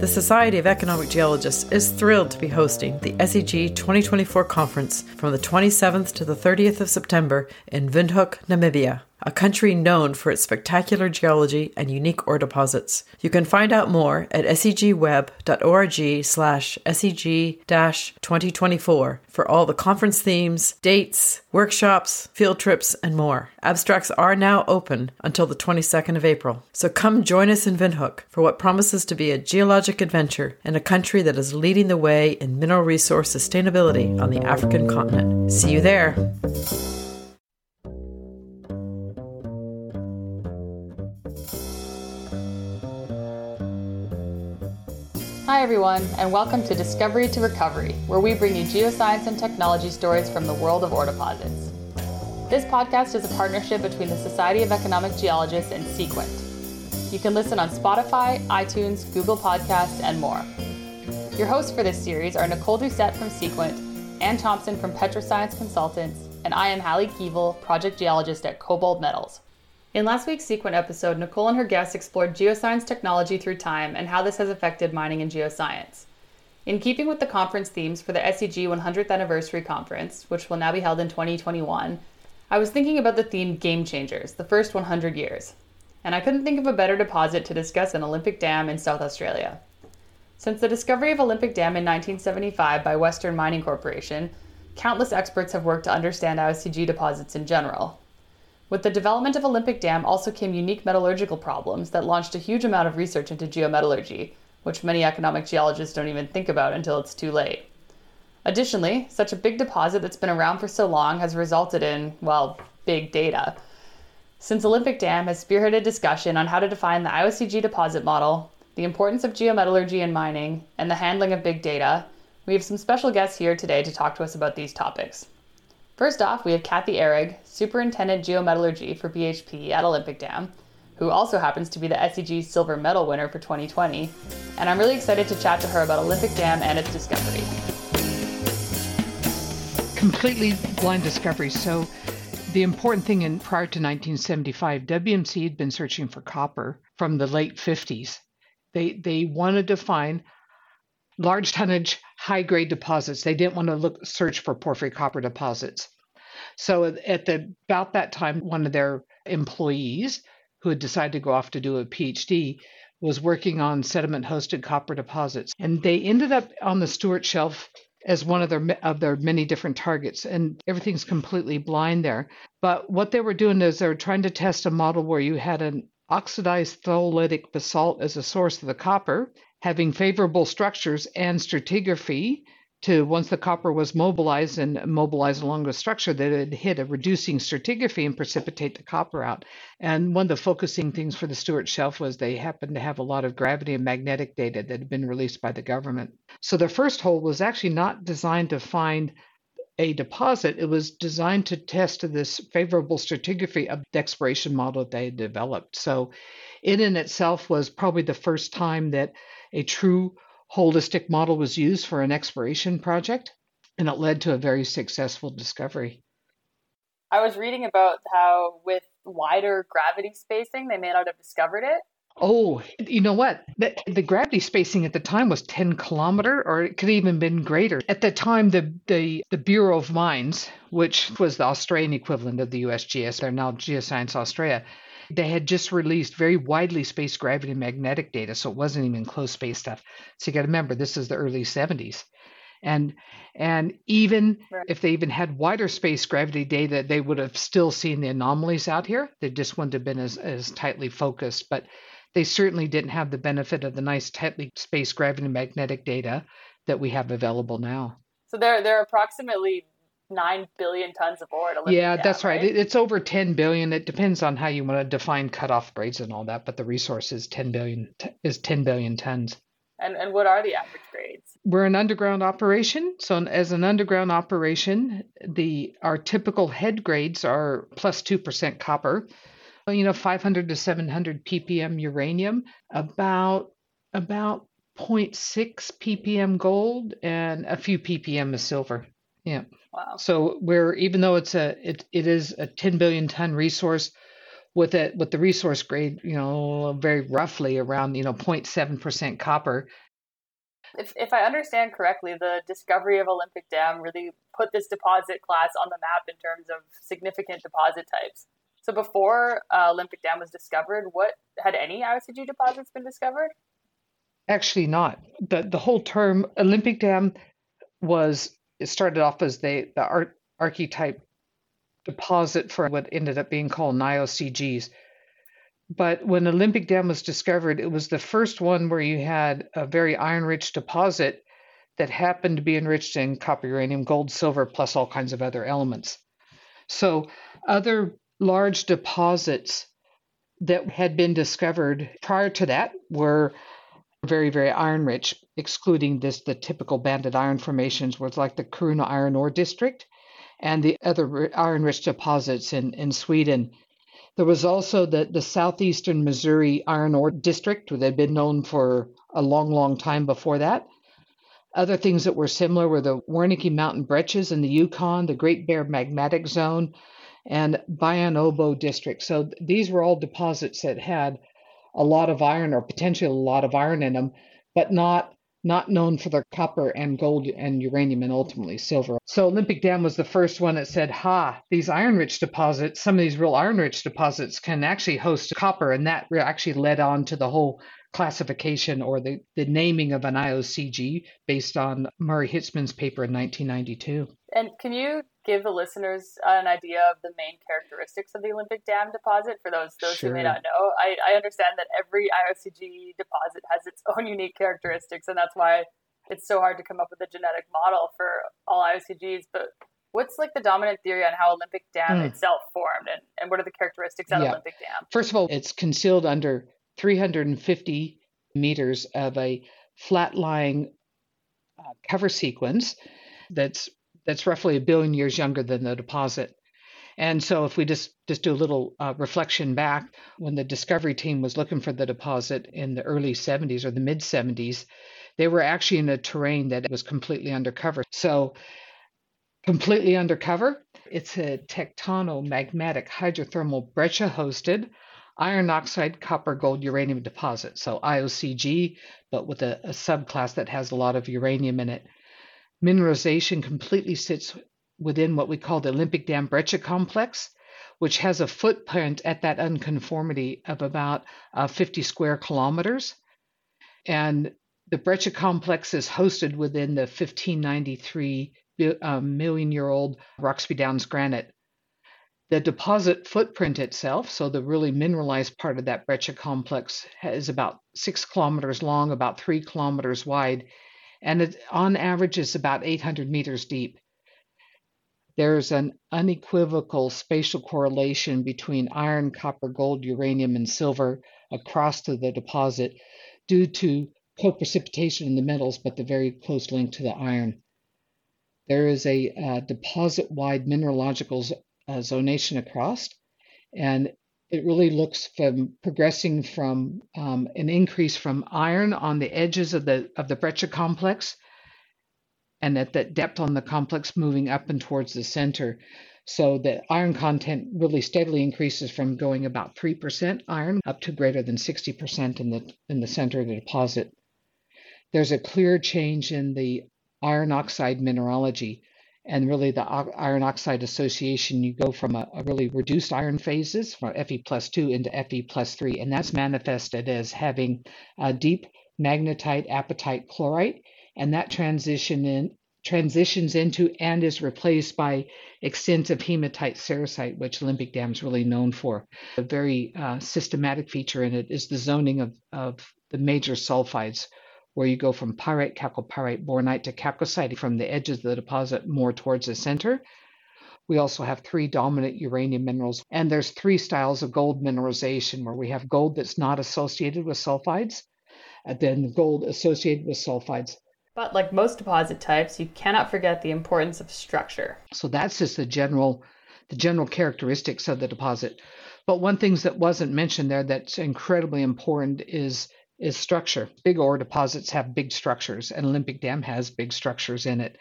The Society of Economic Geologists is thrilled to be hosting the SEG 2024 conference from the 27th to the 30th of September in Windhoek, Namibia a country known for its spectacular geology and unique ore deposits. You can find out more at segweb.org slash seg-2024 for all the conference themes, dates, workshops, field trips, and more. Abstracts are now open until the 22nd of April. So come join us in Windhoek for what promises to be a geologic adventure in a country that is leading the way in mineral resource sustainability on the African continent. See you there. Hi, everyone, and welcome to Discovery to Recovery, where we bring you geoscience and technology stories from the world of ore deposits. This podcast is a partnership between the Society of Economic Geologists and Seequent. You can listen on Spotify, iTunes, Google Podcasts, and more. Your hosts for this series are Nicole Doucette from Seequent, Ann Thompson from PetraScience Consultants, and I am Hallie Keevil, project geologist at KoBold Metals. In last week's Seequent episode, Nicole and her guests explored geoscience technology through time and how this has affected mining and geoscience. In keeping with the conference themes for the SEG 100th Anniversary Conference, which will now be held in 2021, I was thinking about the theme Game Changers, the first 100 years. And I couldn't think of a better deposit to discuss an Olympic Dam in South Australia. Since the discovery of Olympic Dam in 1975 by Western Mining Corporation, countless experts have worked to understand IOCG deposits in general, with the development of Olympic Dam also came unique metallurgical problems that launched a huge amount of research into geometallurgy, which many economic geologists don't even think about until it's too late. Additionally, such a big deposit that's been around for so long has resulted in, well, big data. Since Olympic Dam has spearheaded discussion on how to define the IOCG deposit model, the importance of geometallurgy in mining, and the handling of big data, we have some special guests here today to talk to us about these topics. First off, we have Kathy Ehrig, Superintendent Geometallurgy for BHP at Olympic Dam, who also happens to be the SEG Silver Medal winner for 2020, and I'm really excited to chat to her about Olympic Dam and its discovery. Completely blind discovery. So, the important thing in prior to 1975, WMC had been searching for copper from the late 50s. They they wanted to find large tonnage, high grade deposits. They didn't want to look search for porphyry copper deposits. So at the about that time, one of their employees who had decided to go off to do a PhD was working on sediment hosted copper deposits. And they ended up on the Stuart Shelf as one of their of their many different targets and everything's completely blind there but what they were doing is they were trying to test a model where you had an oxidized tholeiitic basalt as a source of the copper having favorable structures and stratigraphy to once the copper was mobilized and mobilized along the structure that it hit a reducing stratigraphy and precipitate the copper out. And one of the focusing things for the Stuart Shelf was they happened to have a lot of gravity and magnetic data that had been released by the government. So the first hole was actually not designed to find a deposit. It was designed to test this favorable stratigraphy of the exploration model that they had developed. So it in itself was probably the first time that a true holistic model was used for an exploration project, and it led to a very successful discovery. I was reading about how, with wider gravity spacing, they may not have discovered it. Oh, you know what? The, the, gravity spacing at the time was 10 kilometer, or it could even been greater. At the time, the, the, the Bureau of Mines, which was the Australian equivalent of the USGS, they're now Geoscience Australia, they had just released very widely spaced gravity and magnetic data, so it wasn't even close space stuff. So you got to remember, this is the early 70s. And and even right. if they even had wider space gravity data, they would have still seen the anomalies out here. They just wouldn't have been as, as tightly focused. But they certainly didn't have the benefit of the nice tightly spaced gravity and magnetic data that we have available now. So they're they're approximately nine billion tons of ore. to yeah, down, that's right. right. It's over ten billion. It depends on how you want to define cutoff grades and all that, but the resource is ten billion is ten billion tons. And and what are the average grades? We're an underground operation, so as an underground operation, the our typical head grades are plus two percent copper. You know, 500 to 700 ppm uranium, about about 0.6 ppm gold, and a few ppm of silver. Yeah. Wow. So we're even though it's a it, it is a 10 billion ton resource with it with the resource grade, you know, very roughly around, you know, 0.7% copper, If, if I understand correctly, the discovery of Olympic Dam really put this deposit class on the map in terms of significant deposit types. So before uh, Olympic Dam was discovered, what had any IOCG deposits been discovered? Actually, not. the The whole term Olympic Dam was it started off as the the art, archetype deposit for what ended up being called IOCGs. But when Olympic Dam was discovered, it was the first one where you had a very iron rich deposit that happened to be enriched in copper, uranium, gold, silver, plus all kinds of other elements. So, other large deposits that had been discovered prior to that were very, very iron rich, excluding this the typical banded iron formations was like the Kiruna iron ore district and the other iron rich deposits in, in Sweden there was also the, the southeastern Missouri iron ore district, that had been known for a long, long time before that. Other things that were similar were the Wernecke Mountain breccias in the Yukon, the Great Bear Magmatic Zone, and Bayan Obo district. So these were all deposits that had a lot of iron or potentially a lot of iron in them, but not not known for their copper and gold and uranium and ultimately silver. So Olympic Dam was the first one that said, ha, these iron rich deposits, some of these real iron rich deposits can actually host copper. And that actually led on to the whole classification or the, the naming of an IOCG based on Murray Hitzman's paper in 1992. And can you give the listeners an idea of the main characteristics of the Olympic Dam deposit for those those sure. who may not know? I, I understand that every IOCG deposit has its own unique characteristics, and that's why it's so hard to come up with a genetic model for all IOCGs. But what's like the dominant theory on how Olympic Dam mm. itself formed, and, and what are the characteristics of yeah. Olympic Dam? First of all, it's concealed under 350 meters of a flat lying uh, cover sequence that's that's roughly a billion years younger than the deposit. And so, if we just just do a little uh, reflection back, when the discovery team was looking for the deposit in the early 70s or the mid 70s, they were actually in a terrain that was completely undercover. So, completely undercover, it's a tectonomagmatic hydrothermal breccia hosted iron oxide copper gold uranium deposit. So IOCG, but with a, a subclass that has a lot of uranium in it. Mineralization completely sits within what we call the Olympic Dam breccia complex, which has a footprint at that unconformity of about uh, 50 square kilometers. And the breccia complex is hosted within the 1593 uh, million year old Roxby Downs granite. The deposit footprint itself, so the really mineralized part of that breccia complex, is about six kilometers long, about three kilometers wide, and it, on average is about 800 meters deep. There's an unequivocal spatial correlation between iron, copper, gold, uranium, and silver across the deposit due to co-precipitation in the metals, but the very close link to the iron. There is a uh, deposit-wide mineralogical uh, zonation across, and it really looks from progressing from um, an increase from iron on the edges of the of the breccia complex and at that depth on the complex moving up and towards the center. So the iron content really steadily increases from going about 3% iron up to greater than 60% in the in the center of the deposit. There's a clear change in the iron oxide mineralogy and really the iron oxide association, you go from a, a, really reduced iron phases from Fe plus 2 into Fe plus 3, and that's manifested as having a deep magnetite apatite chlorite, and that transition in, transitions into and is replaced by extensive hematite sericite, which Olympic Dam is really known for. A very uh, systematic feature in it is the zoning of, of the major sulfides, where you go from pyrite, chalcopyrite, bornite to chalcocite from the edges of the deposit more towards the center. We also have three dominant uranium minerals, and there's three styles of gold mineralization where we have gold that's not associated with sulfides, and then gold associated with sulfides. But like most deposit types, you cannot forget the importance of structure. So that's just the general the general characteristics of the deposit. But one thing that wasn't mentioned there that's incredibly important is is structure. Big ore deposits have big structures, and Olympic Dam has big structures in it.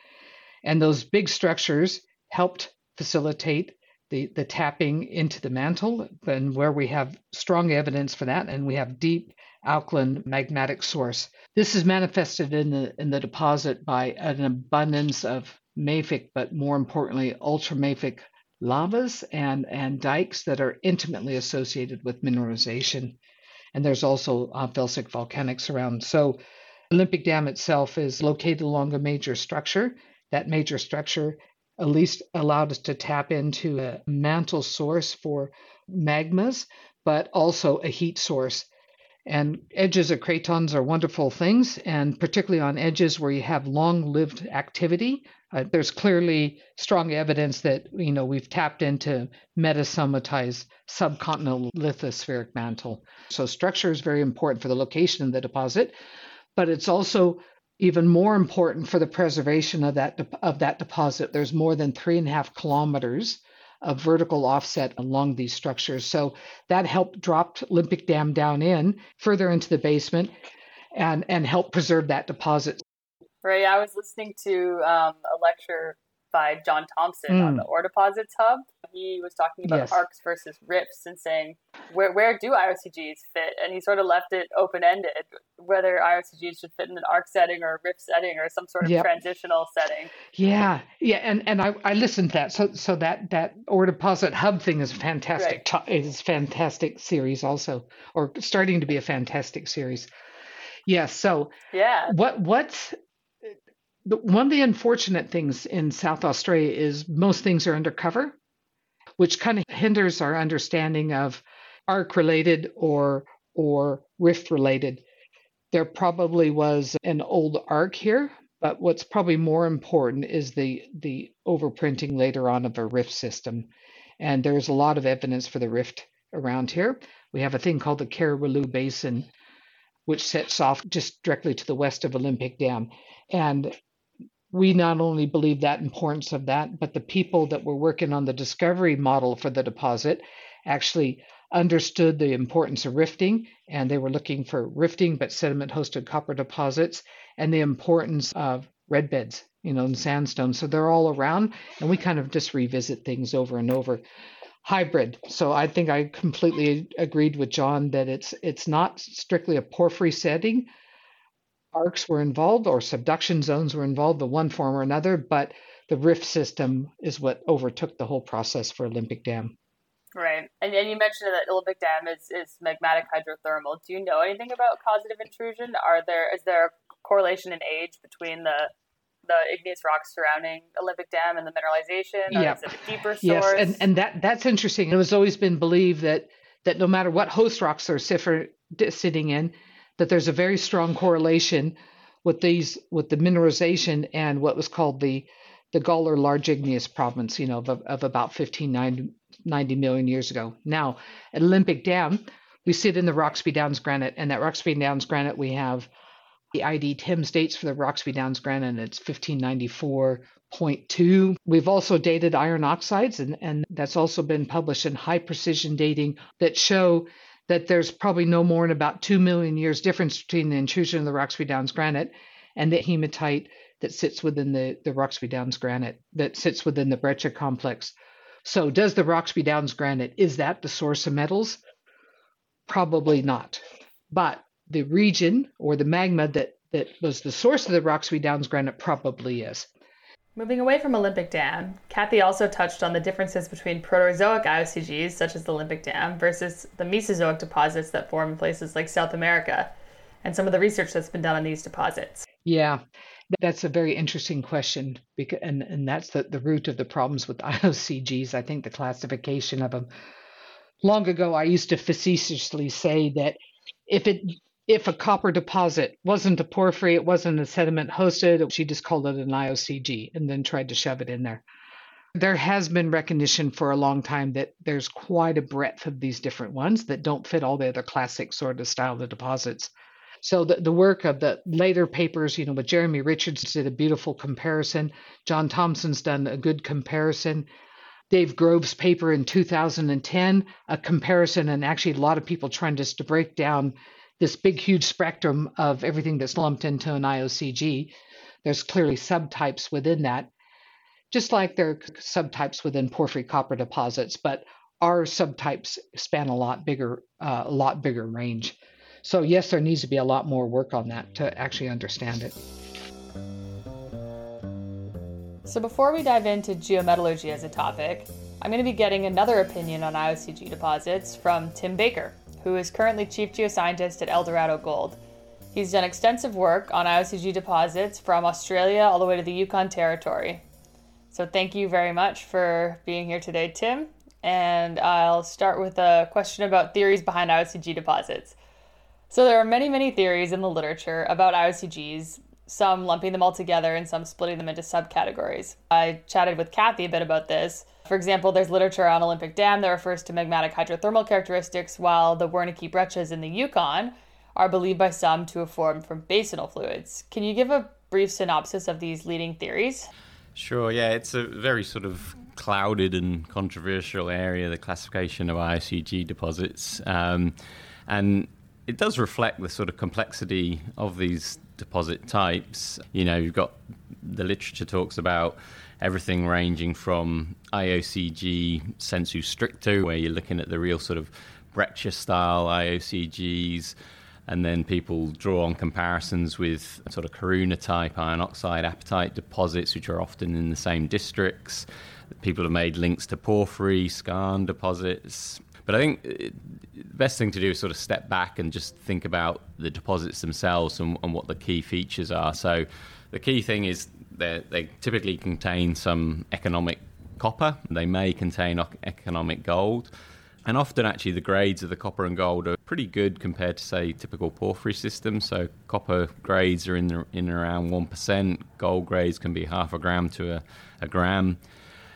And those big structures helped facilitate the, the tapping into the mantle, and where we have strong evidence for that, and we have deep alkaline magmatic source. This is manifested in the in the deposit by an abundance of mafic, but more importantly, ultramafic lavas and, and dikes that are intimately associated with mineralization. And there's also uh, felsic volcanics around. So Olympic Dam itself is located along a major structure. That major structure at least allowed us to tap into a mantle source for magmas, but also a heat source. And edges of cratons are wonderful things, and particularly on edges where you have long lived activity, uh, there's clearly strong evidence that you know we've tapped into metasomatized subcontinental lithospheric mantle. So structure is very important for the location of the deposit, but it's also even more important for the preservation of that de- of that deposit. There's more than three and a half kilometers of vertical offset along these structures. So that helped drop Olympic Dam down in further into the basement and and help preserve that deposit. Right. I was listening to um, a lecture by John Thompson mm. on the Ore Deposits Hub. He was talking about yes. arcs versus rifts and saying where where do IOCGs fit, and he sort of left it open ended whether IOCGs should fit in an arc setting or a rift setting or some sort of yep. transitional setting. Yeah, yeah, and and I, I listened to that. So so that that Ore Deposit Hub thing is fantastic. Right. It's fantastic series also, or starting to be a fantastic series. Yes. Yeah, so yeah, what what's one of the unfortunate things in South Australia is most things are undercover, which kind of hinders our understanding of arc related or or rift related. There probably was an old arc here, but what's probably more important is the the overprinting later on of a rift system. And there's a lot of evidence for the rift around here. We have a thing called the Carrawiloo Basin, which sets off just directly to the west of Olympic Dam. And we not only believe that importance of that, but the people that were working on the discovery model for the deposit actually understood the importance of rifting and they were looking for rifting but sediment hosted copper deposits and the importance of red beds you know and sandstone. So they're all around and we kind of just revisit things over and over. Hybrid. So i think i completely agreed with john that it's it's not strictly a porphyry setting arcs were involved or subduction zones were involved, the one form or another, but the rift system is what overtook the whole process for Olympic Dam. Right. And, and you mentioned that Olympic Dam is, is magmatic hydrothermal. Do you know anything about causative intrusion? Are there is there a correlation in age between the the igneous rocks surrounding Olympic Dam and the mineralization? Yeah. Is it a deeper source? Yes, and, and that that's interesting. It has always been believed that that no matter what host rocks are sitting in, that there's a very strong correlation with these with the mineralization and what was called the the Gawler large igneous province, you know, of, of about 1590 million years ago. Now, at Olympic Dam, we sit in the Roxby Downs granite, and that Roxby Downs granite, we have the ID-TIMS dates for the Roxby Downs granite, and it's 1594.2. We've also dated iron oxides, and, and that's also been published in high precision dating that show that there's probably no more than about 2 million years difference between the intrusion of the Roxby Downs granite and the hematite that sits within the, the Roxby Downs granite, that sits within the breccia complex. So, does the Roxby Downs granite, is that the source of metals? Probably not. But the region or the magma that, that was the source of the Roxby Downs granite probably is. Moving away from Olympic Dam, Kathy also touched on the differences between Proterozoic IOCGs, such as the Olympic Dam, versus the Mesozoic deposits that form in places like South America, and some of the research that's been done on these deposits. Yeah, that's a very interesting question, because, and, and that's the, the root of the problems with IOCGs. I think the classification of them. Long ago, I used to facetiously say that if it if a copper deposit wasn't a porphyry, it wasn't a sediment hosted, she just called it an IOCG and then tried to shove it in there. There has been recognition for a long time that there's quite a breadth of these different ones that don't fit all the other classic sort of style of deposits. So the, the work of the later papers, you know, with Jeremy Richards did a beautiful comparison. John Thompson's done a good comparison. Dave Groves' paper in 2010, a comparison, and actually a lot of people trying just to break down this big, huge spectrum of everything that's lumped into an IOCG. There's clearly subtypes within that. just like there are subtypes within porphyry copper deposits, but our subtypes span a lot bigger, uh, a lot bigger range. So yes, there needs to be a lot more work on that to actually understand it. So before we dive into geometallurgy as a topic, I'm going to be getting another opinion on IOCG deposits from Tim Baker, who is currently chief geoscientist at Eldorado Gold. He's done extensive work on IOCG deposits from Australia all the way to the Yukon Territory. So thank you very much for being here today, Tim. And I'll start with a question about theories behind IOCG deposits. So there are many, many theories in the literature about IOCGs, some lumping them all together and some splitting them into subcategories. I chatted with Kathy a bit about this. For example, there's literature on Olympic Dam that refers to magmatic hydrothermal characteristics, while the Wernecke breccias in the Yukon are believed by some to have formed from basinal fluids. Can you give a brief synopsis of these leading theories? Sure, yeah, it's a very sort of clouded and controversial area, the classification of IOCG deposits. Um, and it does reflect the sort of complexity of these deposit types. You know, you've got the literature talks about everything ranging from IOCG sensu stricto, where you're looking at the real sort of breccia style IOCGs, and then people draw on comparisons with sort of Kiruna type iron oxide apatite deposits, which are often in the same districts. People have made links to porphyry, skarn deposits. But I think uh, the best thing to do is sort of step back and just think about the deposits themselves and, and what the key features are. So the key thing is they typically contain some economic copper. They may contain economic gold. And often, actually, the grades of the copper and gold are pretty good compared to, say, typical porphyry systems. So, copper grades are in, the, in around 1%, gold grades can be half a gram to a, a gram.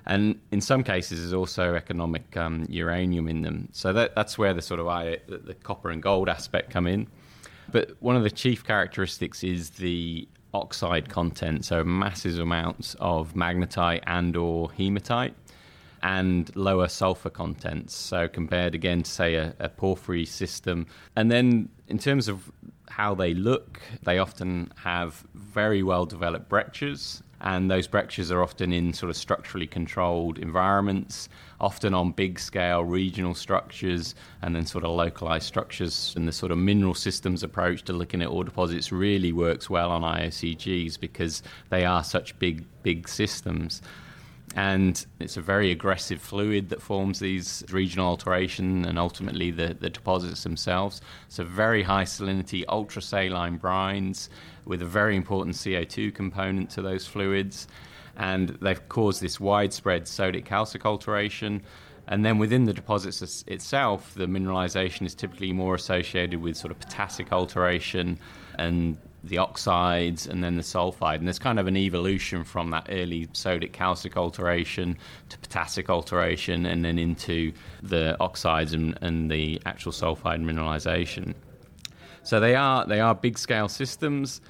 And in some cases, there's also economic um, uranium in them. So, that, that's where the sort of the, the copper and gold aspect come in. But one of the chief characteristics is the oxide content, so massive amounts of magnetite and or hematite and lower sulfur contents. So compared again to say a, a, porphyry system. And then in terms of how they look, they often have very well developed breccias and those breccias are often in sort of structurally controlled environments, often on big scale regional structures and then sort of localized structures. And the sort of mineral systems approach to looking at ore deposits really works well on IOCGs because they are such big, big systems and it's a very aggressive fluid that forms these regional alteration and ultimately the, the deposits themselves. So very high salinity, ultra saline brines with a very important CO2 component to those fluids. And they've caused this widespread sodic calcic alteration. And then within the deposits itself, the mineralization is typically more associated with sort of potassic alteration and the oxides and then the sulfide. And there's kind of an evolution from that early sodic calcic alteration to potassic alteration and then into the oxides and, and the actual sulfide mineralization. So they are they are big scale systems.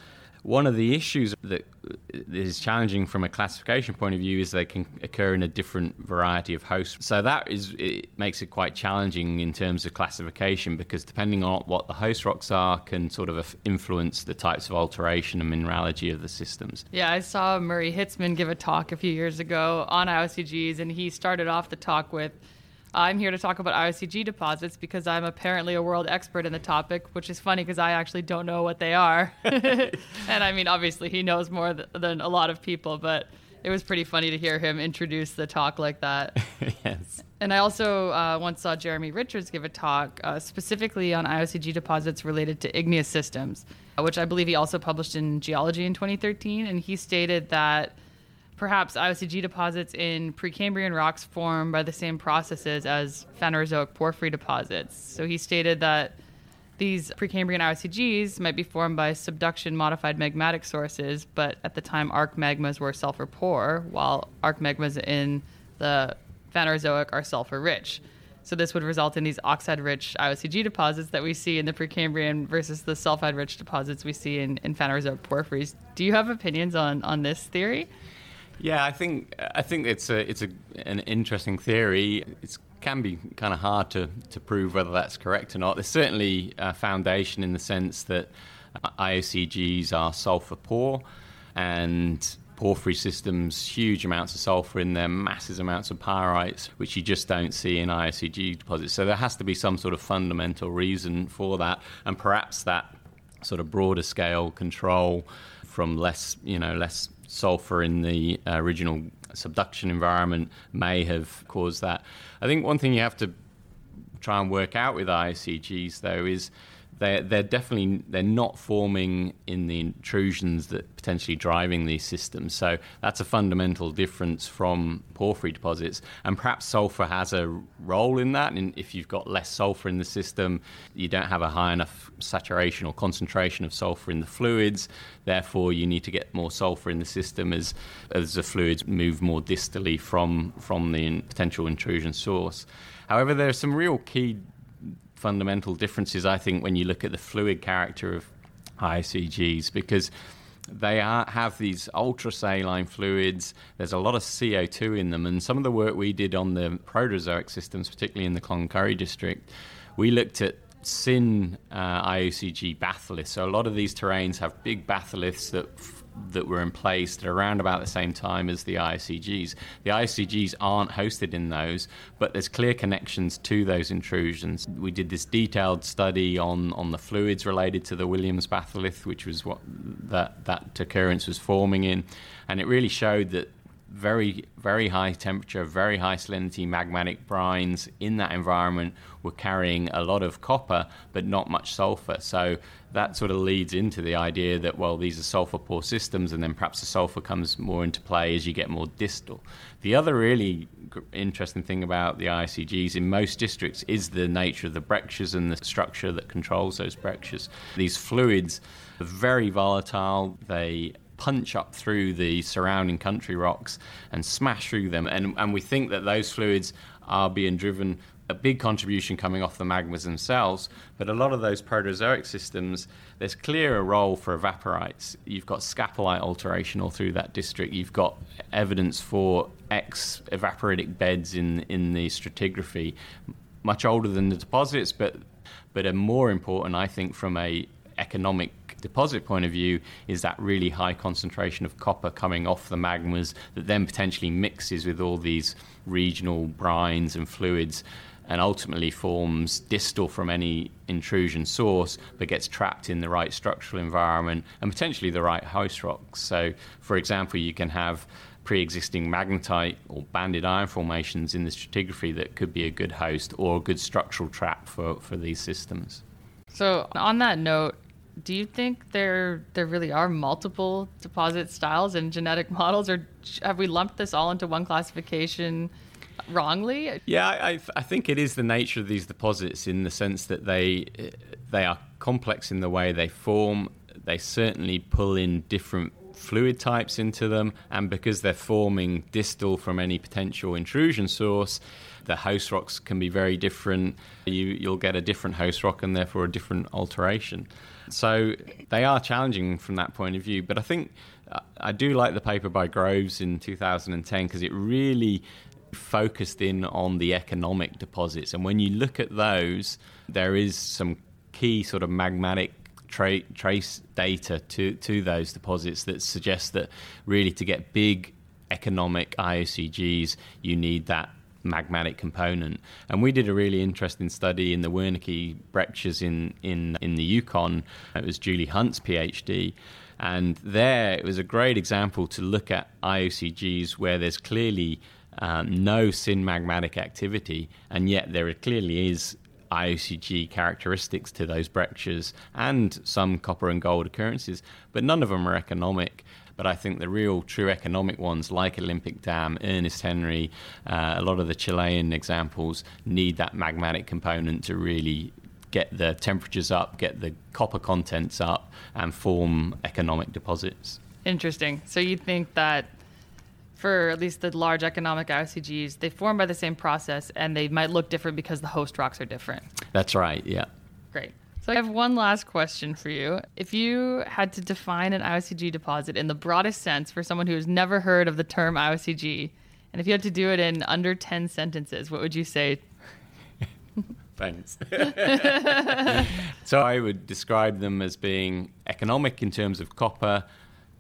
One of the issues that uh, is challenging from a classification point of view is they can occur in a different variety of hosts. So that is it makes it quite challenging in terms of classification because depending on what the host rocks are can sort of influence the types of alteration and mineralogy of the systems. Yeah, I saw Murray Hitzman give a talk a few years ago on IOCGs and he started off the talk with I'm here to talk about IOCG deposits because I'm apparently a world expert in the topic, which is funny because I actually don't know what they are. and I mean, obviously, he knows more th- than a lot of people, but it was pretty funny to hear him introduce the talk like that. yes. And I also uh, once saw Jeremy Richards give a talk uh, specifically on IOCG deposits related to igneous systems, uh, which I believe he also published in Geology in 2013. And he stated that perhaps IOCG deposits in Precambrian rocks formed by the same processes as Phanerozoic porphyry deposits. So he stated that these Precambrian IOCGs might be formed by subduction modified magmatic sources, but at the time arc magmas were sulfur poor, while arc magmas in the Phanerozoic are sulfur rich. So this would result in these oxide rich IOCG deposits that we see in the Precambrian versus the sulfide rich deposits we see in, in Phanerozoic porphyries. Do you have opinions on, on this theory? Yeah, I think I think it's a it's a, an interesting theory. It can be kind of hard to, to prove whether that's correct or not. There's certainly a foundation in the sense that IOCGs are sulfur poor, and porphyry systems, huge amounts of sulfur in there, massive amounts of pyrites, which you just don't see in IOCG deposits. So there has to be some sort of fundamental reason for that, and perhaps that sort of broader scale control from less, you know, less sulfur in the uh, original subduction environment may have caused that. I think one thing you have to try and work out with IOCGs though is they're, they're definitely they're not forming in the intrusions that potentially driving these systems. So that's a fundamental difference from porphyry deposits, and perhaps sulfur has a role in that. And if you've got less sulfur in the system, you don't have a high enough saturation or concentration of sulfur in the fluids. Therefore, you need to get more sulfur in the system as as the fluids move more distally from from the potential intrusion source. However, there are some real key fundamental differences, I think, when you look at the fluid character of ICGs because they are, have these ultra saline fluids. There's a lot of CO2 in them, and some of the work we did on the Proterozoic systems, particularly in the Cloncurry district, we looked at syn uh, IOCG batholiths. So a lot of these terrains have big batholiths that that were in place at around about the same time as the ICGs. The ICGs aren't hosted in those, but there's clear connections to those intrusions. We did this detailed study on, on the fluids related to the Williams batholith, which was what that, that occurrence was forming in, and it really showed that very, very high temperature, very high salinity magmatic brines in that environment were carrying a lot of copper but not much sulfur. So that sort of leads into the idea that, well, these are sulfur poor systems, and then perhaps the sulfur comes more into play as you get more distal. The other really interesting thing about the ICGs in most districts is the nature of the breccias and the structure that controls those breccias. These fluids are very volatile, they punch up through the surrounding country rocks and smash through them. And, and we think that those fluids are being driven a big contribution coming off the magmas themselves, but a lot of those Proterozoic systems, there's clear a role for evaporites. You've got scapolite alteration all through that district. You've got evidence for ex evaporitic beds in in the stratigraphy, much older than the deposits, but but are more important, I think, from a economic deposit point of view is that really high concentration of copper coming off the magmas that then potentially mixes with all these regional brines and fluids and ultimately forms distal from any intrusion source but gets trapped in the right structural environment and potentially the right host rocks. So, for example, you can have pre existing magnetite or banded iron formations in the stratigraphy that could be a good host or a good structural trap for, for these systems. So, on that note, do you think there there really are multiple deposit styles and genetic models, or have we lumped this all into one classification wrongly? Yeah, I, I think it is the nature of these deposits in the sense that they they are complex in the way they form. They certainly pull in different fluid types into them, and because they're forming distal from any potential intrusion source, the host rocks can be very different. You, you'll get a different host rock and therefore a different alteration. So they are challenging from that point of view. But I think uh, I do like the paper by Groves in 2010 because it really focused in on the economic deposits. And when you look at those, there is some key sort of magmatic tra- trace data to, to those deposits that suggests that really to get big economic IOCGs, you need that magmatic component. And we did a really interesting study in the Wernecke breccias in, in, in the Yukon. It was Julie Hunt's PhD. And there it was a great example to look at IOCGs where there's clearly um, no syn magmatic activity, and yet there clearly is IOCG characteristics to those breccias and some copper and gold occurrences, but none of them are economic. But I think the real true economic ones, like Olympic Dam, Ernest Henry, uh, a lot of the Chilean examples, need that magmatic component to really get the temperatures up, get the copper contents up, and form economic deposits. Interesting. So you think that for at least the large economic IOCGs, they form by the same process and they might look different because the host rocks are different. That's right, yeah. Great. So I have one last question for you. If you had to define an IOCG deposit in the broadest sense for someone who has never heard of the term IOCG, and if you had to do it in under 10 sentences, what would you say? Thanks. so I would describe them as being economic in terms of copper,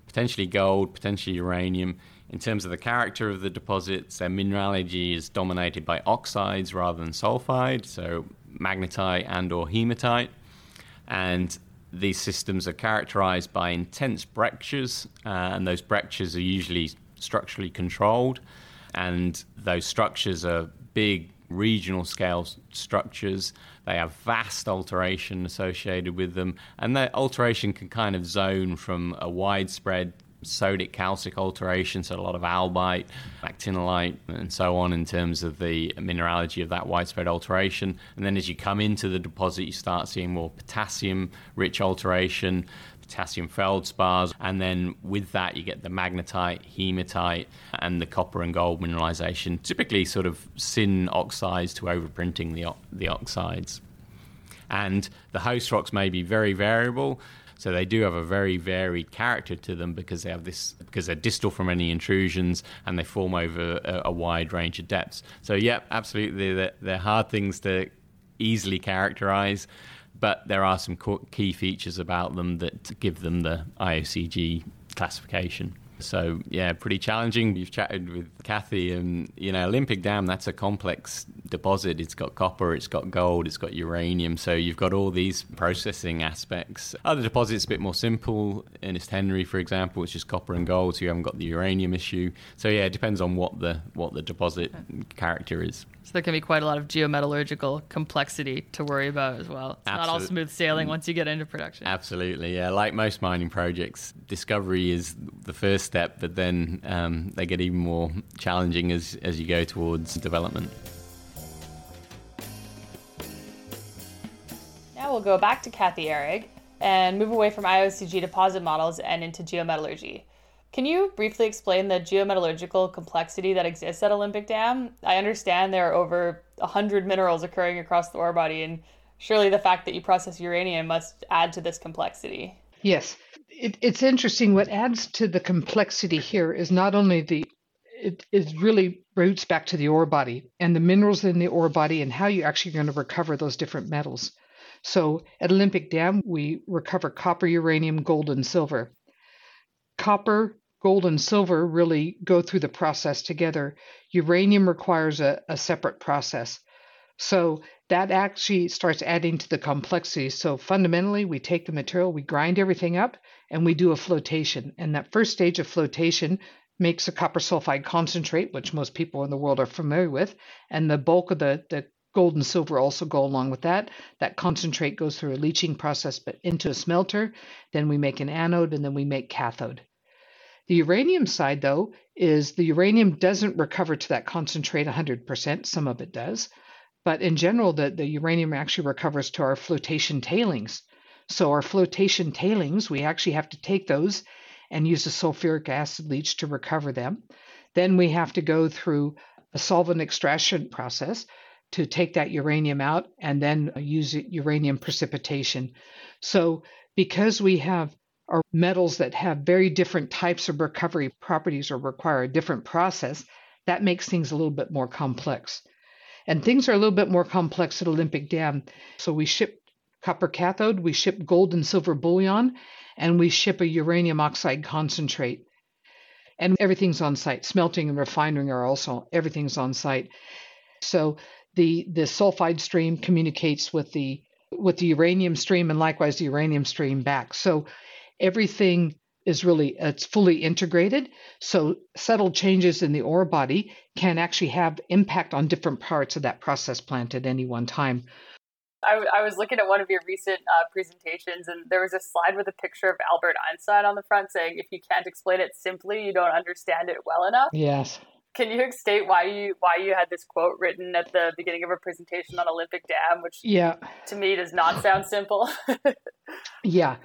potentially gold, potentially uranium. In terms of the character of the deposits, their mineralogy is dominated by oxides rather than sulfide, so magnetite and or hematite. And these systems are characterized by intense breccias, uh, and those breccias are usually structurally controlled. And those structures are big regional scale structures. They have vast alteration associated with them, and that alteration can kind of zone from a widespread sodic calcic alteration, so a lot of albite, actinolite, and so on in terms of the mineralogy of that widespread alteration. And then as you come into the deposit, you start seeing more potassium rich alteration, potassium feldspars, and then with that you get the magnetite, hematite, and the copper and gold mineralization, typically sort of syn oxides to overprinting the, the oxides. And the host rocks may be very variable. So they do have a very varied character to them because they have this because they're distal from any intrusions and they form over a, a wide range of depths. So yeah, absolutely, they're, they're hard things to easily characterize, but there are some key features about them that give them the IOCG classification. So yeah, pretty challenging. You've chatted with Kathy, and you know Olympic Dam. That's a complex deposit. It's got copper, it's got gold, it's got uranium. So you've got all these processing aspects. Other deposits a bit more simple. Ernest Henry, for example, it's just copper and gold, so you haven't got the uranium issue. So yeah, it depends on what the what the deposit character is. So there can be quite a lot of geometallurgical complexity to worry about as well. It's not all smooth sailing once you get into production. Absolutely, yeah. Like most mining projects, discovery is the first step, but then um, they get even more challenging as, as you go towards development. Now we'll go back to Kathy Ehrig and move away from IOCG deposit models and into geometallurgy. Can you briefly explain the geometallurgical complexity that exists at Olympic Dam? I understand there are over 100 minerals occurring across the ore body, and surely the fact that you process uranium must add to this complexity. Yes. It, it's interesting. What adds to the complexity here is not only the it, it really roots back to the ore body and the minerals in the ore body and how you're actually going to recover those different metals. So at Olympic Dam, we recover copper, uranium, gold, and silver. Copper, gold and silver really go through the process together. Uranium requires a, a separate process. So that actually starts adding to the complexity. So fundamentally, we take the material, we grind everything up, and we do a flotation. And that first stage of flotation makes a copper sulfide concentrate, which most people in the world are familiar with. And the bulk of the, the gold and silver also go along with that. That concentrate goes through a leaching process, but into a smelter. Then we make an anode, and then we make cathode. The uranium side, though, is the uranium doesn't recover to that concentrate 100%. Some of it does. But in general, the, the uranium actually recovers to our flotation tailings. So, our flotation tailings, we actually have to take those and use a sulfuric acid leach to recover them. Then we have to go through a solvent extraction process to take that uranium out and then use uranium precipitation. So, because we have are metals that have very different types of recovery properties or require a different process, that makes things a little bit more complex. And things are a little bit more complex at Olympic Dam. So we ship copper cathode, we ship gold and silver bullion, and we ship a uranium oxide concentrate. And everything's on site. Smelting and refining are also everything's on site. So the the sulfide stream communicates with the with the uranium stream and likewise the uranium stream back. So everything is really it's fully integrated. So subtle changes in the ore body can actually have impact on different parts of that process plant at any one time. I, I was looking at one of your recent uh, presentations and there was a slide with a picture of albert einstein on the front saying if you can't explain it simply you don't understand it well enough. Yes can you state why you why you had this quote written at the beginning of a presentation on Olympic Dam, which yeah to me does not sound simple? yeah,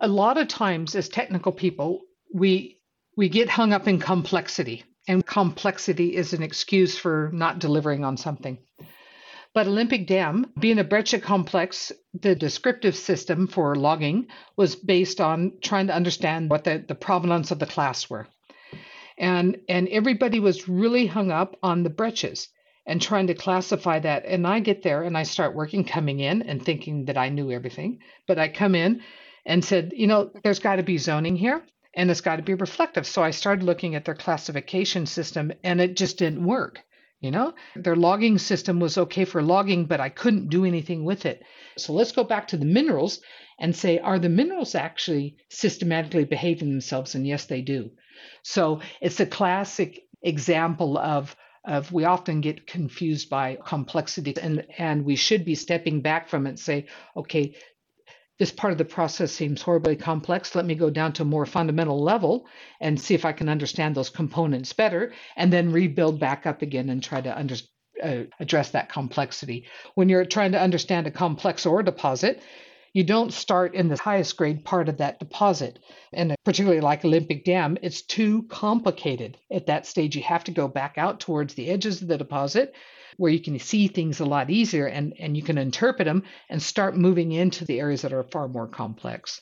a lot of times as technical people, we we get hung up in complexity, and complexity is an excuse for not delivering on something. But Olympic Dam, being a breccia complex, the descriptive system for logging was based on trying to understand what the, the provenance of the clasts were and and everybody was really hung up on the breccias and trying to classify that and i get there and i start working coming in and thinking that i knew everything but i come in and said you know there's got to be zoning here and it's got to be reflective. So I started looking at their classification system and it just didn't work. You know, their logging system was okay for logging, but I couldn't do anything with it. So let's go back to the minerals and say, are the minerals actually systematically behaving themselves? And yes, they do. So it's a classic example of of we often get confused by complexity and and we should be stepping back from it and say okay this part of the process seems horribly complex. Let me go down to a more fundamental level and see if I can understand those components better, and then rebuild back up again and try to uh, address that complexity. When you're trying to understand a complex ore deposit, you don't start in the highest grade part of that deposit. And particularly like Olympic Dam, it's too complicated at that stage. You have to go back out towards the edges of the deposit where you can see things a lot easier and, and you can interpret them and start moving into the areas that are far more complex.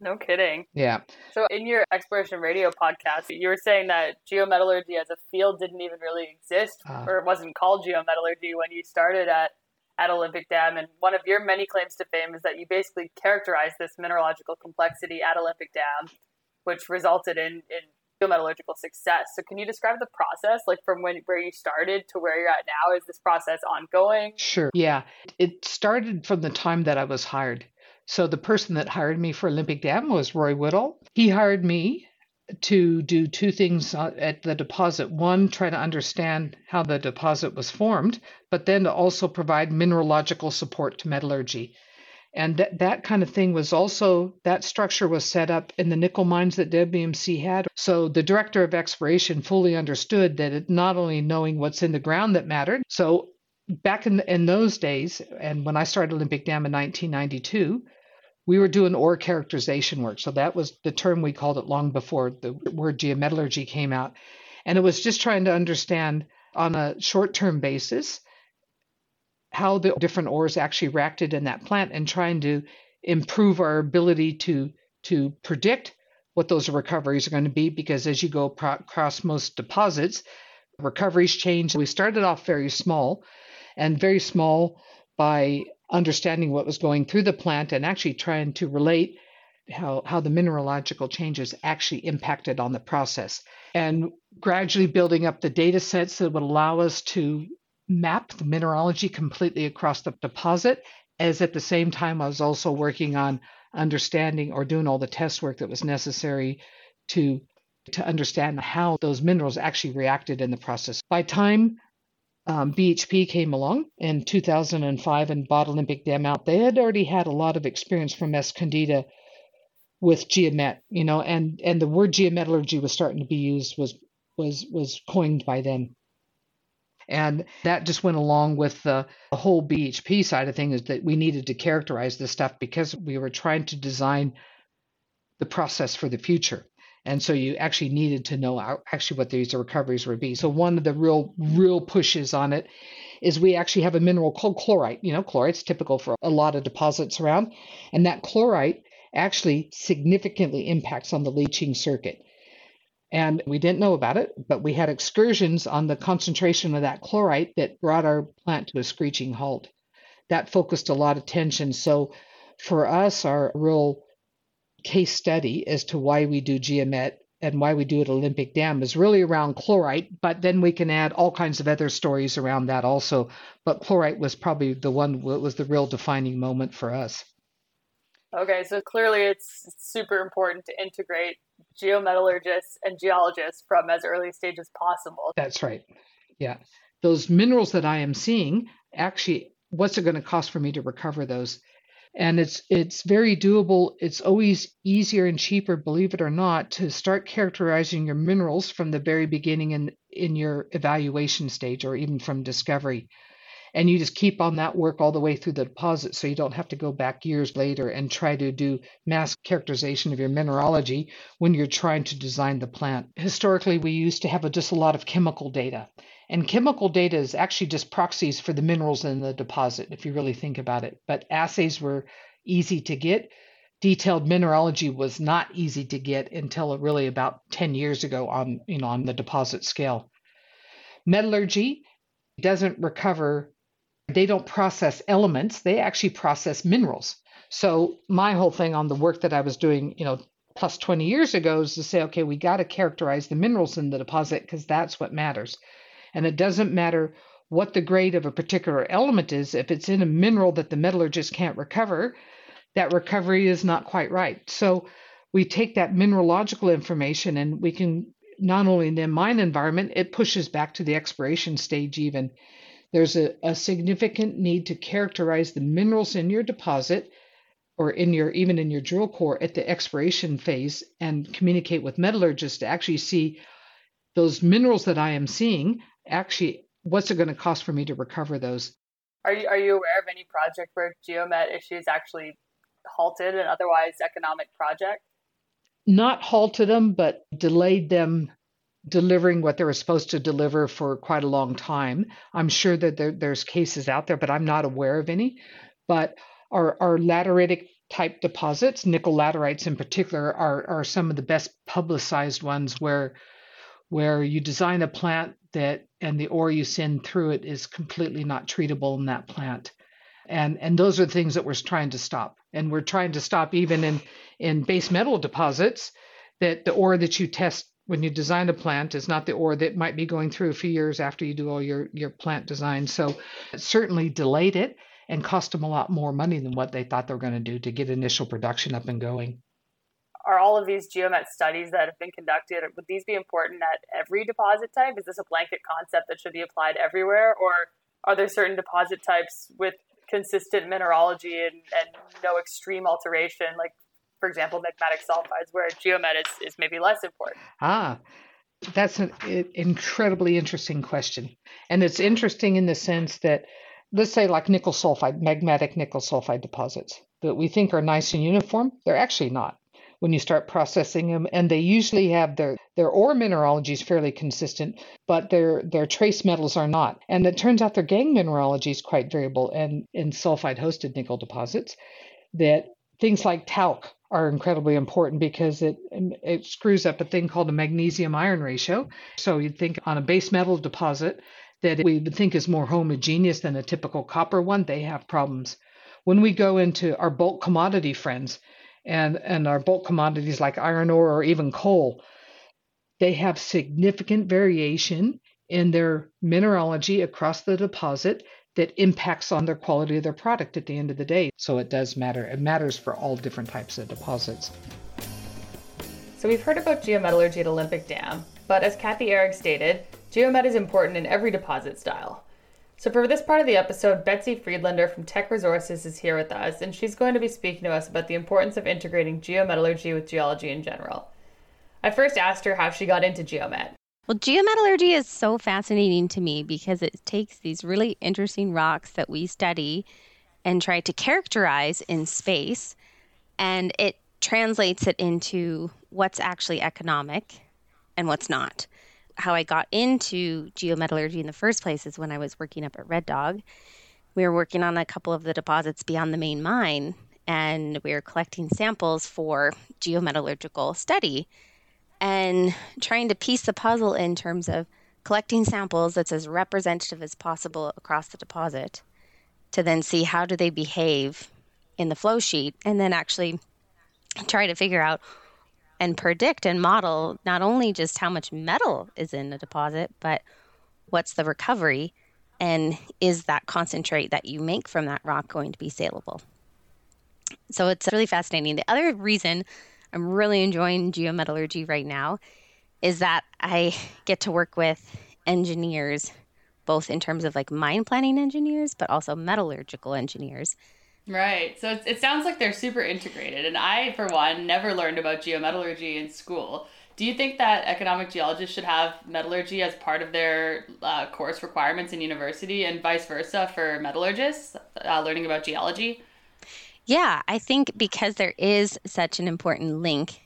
No kidding. Yeah. So in your exploration radio podcast, you were saying that geometallurgy as a field didn't even really exist, uh, or it wasn't called geometallurgy when you started at at Olympic Dam. And one of your many claims to fame is that you basically characterized this mineralogical complexity at Olympic Dam, which resulted in, in metallurgical success. So can you describe the process, like from when where you started to where you're at now? Is this process ongoing? Sure. Yeah. It started from the time that I was hired. So the person that hired me for Olympic Dam was Roy Whittle. He hired me to do two things uh, at the deposit. One, try to understand how the deposit was formed, but then to also provide mineralogical support to metallurgy. And that, that kind of thing was also, that structure was set up in the nickel mines that WMC had. So the director of exploration fully understood that it not only knowing what's in the ground that mattered. So back in, in those days, and when I started Olympic Dam in 1992, we were doing ore characterization work. So that was the term we called it long before the word geometallurgy came out. And it was just trying to understand on a short term basis how the different ores actually reacted in that plant and trying to improve our ability to to predict what those recoveries are going to be because as you go pro- across most deposits recoveries change we started off very small and very small by understanding what was going through the plant and actually trying to relate how, how the mineralogical changes actually impacted on the process and gradually building up the data sets that would allow us to map the mineralogy completely across the deposit, as at the same time I was also working on understanding or doing all the test work that was necessary to to understand how those minerals actually reacted in the process. By time um, BHP came along in 2005 and bought Olympic Dam out, they had already had a lot of experience from Escondida with geomet, you know, and and the word geometallurgy was starting to be used was was was coined by them. And that just went along with the, the whole BHP side of things is that we needed to characterize this stuff because we were trying to design the process for the future. And so you actually needed to know actually what these recoveries would be. So one of the real, real pushes on it is we actually have a mineral called chlorite. You know, chlorite's typical for a lot of deposits around. And that chlorite actually significantly impacts on the leaching circuit. And we didn't know about it, but we had excursions on the concentration of that chlorite that brought our plant to a screeching halt. That focused a lot of attention. So for us, our real case study as to why we do geomet and why we do it at Olympic Dam is really around chlorite, but then we can add all kinds of other stories around that also. But chlorite was probably the one that was the real defining moment for us. Okay, so clearly it's super important to integrate geometallurgists and geologists from as early stage as possible. That's right. Yeah. Those minerals that I am seeing, actually, what's it going to cost for me to recover those? And it's it's very doable. It's always easier and cheaper, believe it or not, to start characterizing your minerals from the very beginning in in your evaluation stage or even from discovery and you just keep on that work all the way through the deposit so you don't have to go back years later and try to do mass characterization of your mineralogy when you're trying to design the plant. Historically, we used to have just a lot of chemical data. And chemical data is actually just proxies for the minerals in the deposit, if you really think about it. But assays were easy to get. Detailed mineralogy was not easy to get until really about 10 years ago on, you know, on the deposit scale. Metallurgy doesn't recover they don't process elements, they actually process minerals. So my whole thing on the work that I was doing, you know, plus 20 years ago is to say, okay, we got to characterize the minerals in the deposit because that's what matters. And it doesn't matter what the grade of a particular element is. If it's in a mineral that the metallurgist can't recover, that recovery is not quite right. So we take that mineralogical information and we can not only in the mine environment, it pushes back to the exploration stage even. There's a, a significant need to characterize the minerals in your deposit or in your even in your drill core at the exploration phase and communicate with metallurgists to actually see those minerals that I am seeing actually what's it going to cost for me to recover those? Are you are you aware of any project where geomet issues actually halted an otherwise economic project? Not halted them but delayed them delivering what they were supposed to deliver for quite a long time. I'm sure that there, there's cases out there but i'm not aware of any. But our, our lateritic type deposits, nickel laterites in particular, are, are some of the best publicized ones where where you design a plant that and the ore you send through it is completely not treatable in that plant. And and those are the things that we're trying to stop. And we're trying to stop even in in base metal deposits that the ore that you test when you design a plant is not the ore that might be going through a few years after you do all your, your plant design. So it certainly delayed it and cost them a lot more money than what they thought they were going to do to get initial production up and going. Are all of these geomet studies that have been conducted, would these be important at every deposit type? Is this a blanket concept that should be applied everywhere? Or are there certain deposit types with consistent mineralogy and, and no extreme alteration, like, for example, magmatic sulfides, where geomet is, is maybe less important? Ah, that's an incredibly interesting question. And it's interesting in the sense that let's say like nickel sulfide, magmatic nickel sulfide deposits that we think are nice and uniform, they're actually not when you start processing them and they usually have their their ore mineralogy is fairly consistent but their their trace metals are not and it turns out their gangue mineralogy is quite variable and in sulfide hosted nickel deposits that things like talc are incredibly important because it it screws up a thing called a magnesium iron ratio so you'd think on a base metal deposit that we would think is more homogeneous than a typical copper one, they have problems. When we go into our bulk commodity friends and, and our bulk commodities like iron ore or even coal, they have significant variation in their mineralogy across the deposit that impacts on their quality of their product at the end of the day. So it does matter. It matters for all different types of deposits. So we've heard about geometallurgy at Olympic Dam, but as Kathy Ehrig stated, Geomet is important in every deposit style. So, for this part of the episode, Betsy Friedlander from Teck Resources is here with us, and she's going to be speaking to us about the importance of integrating geometallurgy with geology in general. I first asked her how she got into geomet. Well, geometallurgy is so fascinating to me because it takes these really interesting rocks that we study and try to characterize in space, and it translates it into what's actually economic and what's not how I got into geometallurgy in the first place is when I was working up at Red Dog. We were working on a couple of the deposits beyond the main mine, and we were collecting samples for geometallurgical study and trying to piece the puzzle in terms of collecting samples that's as representative as possible across the deposit to then see how do they behave in the flow sheet and then actually try to figure out and predict and model not only just how much metal is in a deposit, but what's the recovery and is that concentrate that you make from that rock going to be saleable? So it's really fascinating. The other reason I'm really enjoying geometallurgy right now is that I get to work with engineers, both in terms of like mine planning engineers, but also metallurgical engineers Right. So it, it sounds like they're super integrated. And I, for one, never learned about geometallurgy in school. Do you think that economic geologists should have metallurgy as part of their uh, course requirements in university and vice versa for metallurgists uh, learning about geology? Yeah, I think because there is such an important link,